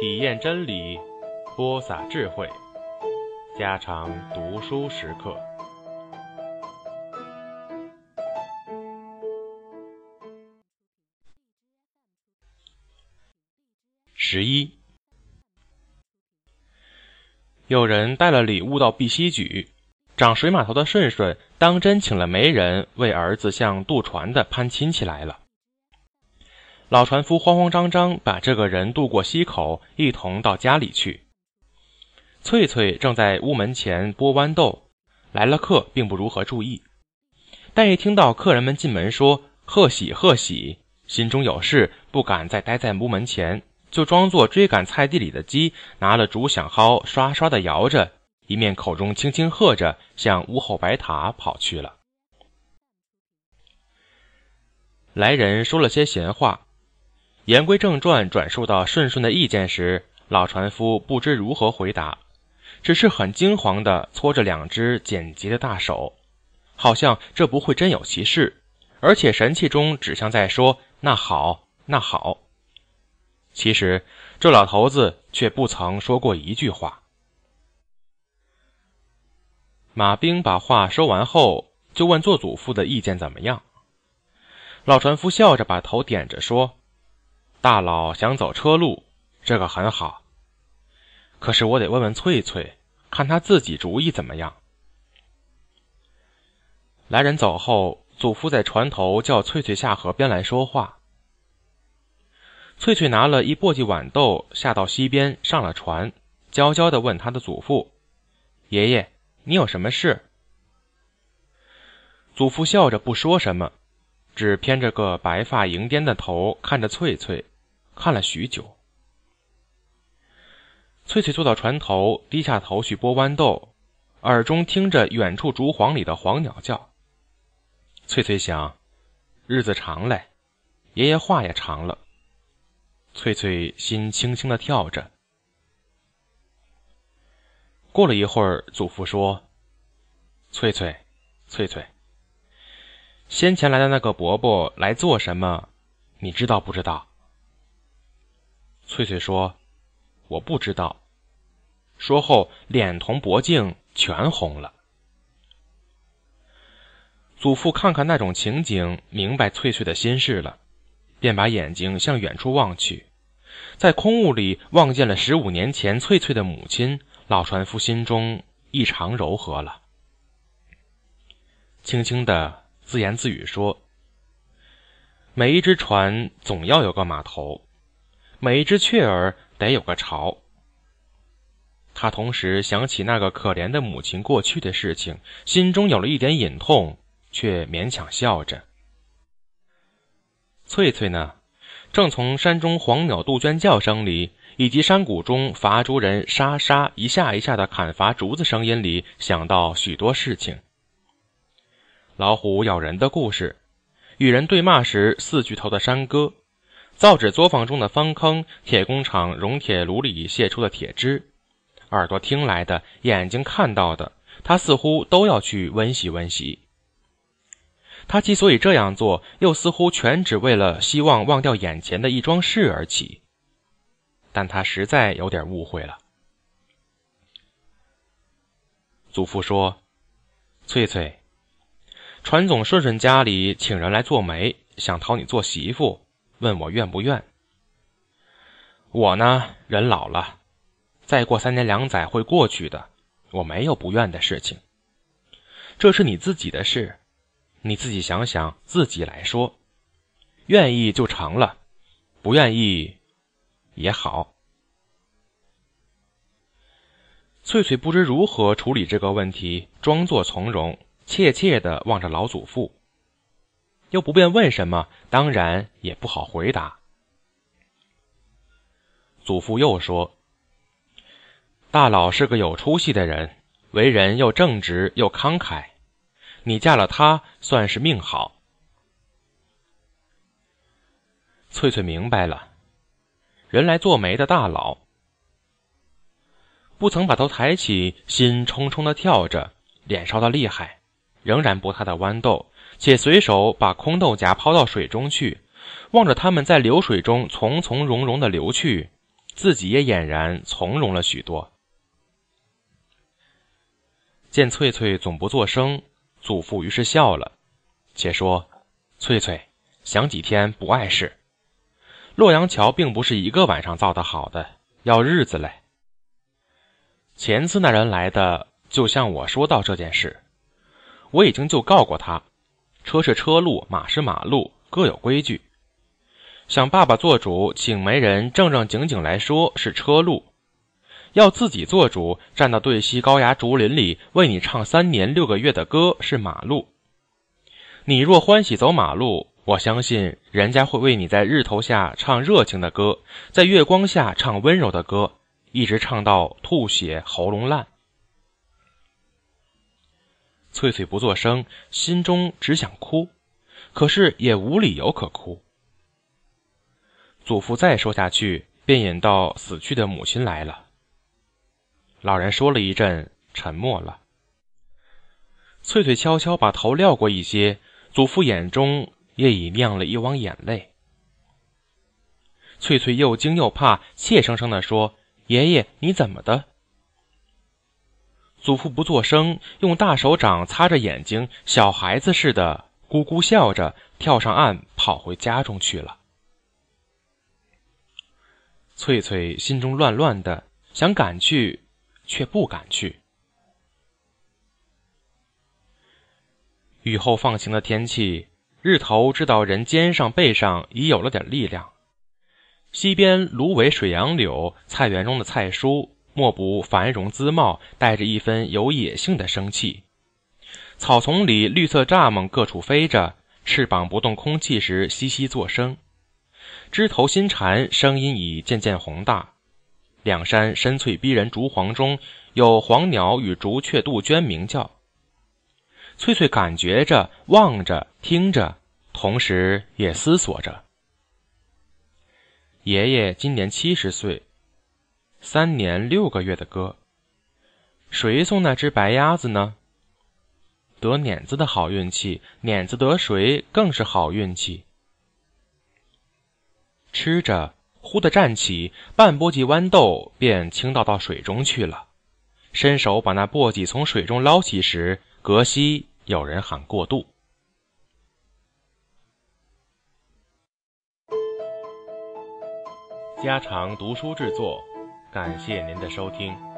体验真理，播撒智慧，家常读书时刻。十一，有人带了礼物到碧溪咀，长水码头的顺顺当真请了媒人为儿子向渡船的攀亲戚来了。老船夫慌慌张张把这个人渡过溪口，一同到家里去。翠翠正在屋门前剥豌豆，来了客，并不如何注意。但一听到客人们进门说“贺喜贺喜”，心中有事，不敢再待在屋门前，就装作追赶菜地里的鸡，拿了竹响蒿，刷刷的摇着，一面口中轻轻喝着，向屋后白塔跑去了。来人说了些闲话。言归正传，转述到顺顺的意见时，老船夫不知如何回答，只是很惊惶地搓着两只剪辑的大手，好像这不会真有其事，而且神气中只像在说“那好，那好”。其实这老头子却不曾说过一句话。马兵把话说完后，就问做祖父的意见怎么样。老船夫笑着把头点着说。大佬想走车路，这个很好。可是我得问问翠翠，看她自己主意怎么样。来人走后，祖父在船头叫翠翠下河边来说话。翠翠拿了一簸箕豌豆下到溪边，上了船，娇娇的问他的祖父：“爷爷，你有什么事？”祖父笑着不说什么，只偏着个白发银颠的头看着翠翠。看了许久，翠翠坐到船头，低下头去剥豌豆，耳中听着远处竹幌里的黄鸟叫。翠翠想，日子长嘞，爷爷话也长了。翠翠心轻轻的跳着。过了一会儿，祖父说：“翠翠，翠翠，先前来的那个伯伯来做什么？你知道不知道？”翠翠说：“我不知道。”说后脸同脖颈全红了。祖父看看那种情景，明白翠翠的心事了，便把眼睛向远处望去，在空雾里望见了十五年前翠翠的母亲。老船夫心中异常柔和了，轻轻的自言自语说：“每一只船总要有个码头。”每一只雀儿得有个巢。他同时想起那个可怜的母亲过去的事情，心中有了一点隐痛，却勉强笑着。翠翠呢，正从山中黄鸟杜鹃叫声里，以及山谷中伐竹人沙沙一下一下的砍伐竹子声音里，想到许多事情：老虎咬人的故事，与人对骂时四巨头的山歌。造纸作坊中的方坑，铁工厂熔铁炉里泄出的铁汁，耳朵听来的，眼睛看到的，他似乎都要去温习温习。他之所以这样做，又似乎全只为了希望忘掉眼前的一桩事而起。但他实在有点误会了。祖父说：“翠翠，传总顺顺家里请人来做媒，想讨你做媳妇。”问我愿不愿？我呢，人老了，再过三年两载会过去的，我没有不愿的事情。这是你自己的事，你自己想想，自己来说。愿意就成了，不愿意也好。翠翠不知如何处理这个问题，装作从容，怯怯的望着老祖父。又不便问什么，当然也不好回答。祖父又说：“大佬是个有出息的人，为人又正直又慷慨，你嫁了他算是命好。”翠翠明白了，人来做媒的大佬，不曾把头抬起，心冲冲的跳着，脸烧得厉害，仍然剥他的豌豆。且随手把空豆荚抛到水中去，望着它们在流水中从从容容的流去，自己也俨然从容了许多。见翠翠总不作声，祖父于是笑了，且说：“翠翠，想几天不碍事。洛阳桥并不是一个晚上造的好的，要日子嘞。前次那人来的，就向我说到这件事，我已经就告过他，车是车路，马是马路，各有规矩。想爸爸做主，请媒人正正经经来说是车路。”要自己做主，站到对西高崖竹林里为你唱三年六个月的歌是马路。你若欢喜走马路，我相信人家会为你在日头下唱热情的歌，在月光下唱温柔的歌，一直唱到吐血喉咙烂。翠翠不作声，心中只想哭，可是也无理由可哭。祖父再说下去，便引到死去的母亲来了。老人说了一阵，沉默了。翠翠悄悄把头撂过一些，祖父眼中也已酿了一汪眼泪。翠翠又惊又怕，怯生生地说：“爷爷，你怎么的？”祖父不作声，用大手掌擦着眼睛，小孩子似的，咕咕笑着，跳上岸，跑回家中去了。翠翠心中乱乱的，想赶去。却不敢去。雨后放晴的天气，日头知道人肩上背上已有了点力量。西边芦苇水杨柳，菜园中的菜蔬莫不繁荣姿茂，带着一分有野性的生气。草丛里绿色蚱蜢各处飞着，翅膀不动空气时窸窸作声。枝头新蝉声音已渐渐宏大。两山深翠逼人，竹黄中有黄鸟与竹雀、杜鹃鸣叫。翠翠感觉着、望着、听着，同时也思索着。爷爷今年七十岁，三年六个月的歌，谁送那只白鸭子呢？得碾子的好运气，碾子得谁更是好运气。吃着。忽地站起，半簸箕豌豆便倾倒到水中去了。伸手把那簸箕从水中捞起时，隔西有人喊过渡。家常读书制作，感谢您的收听。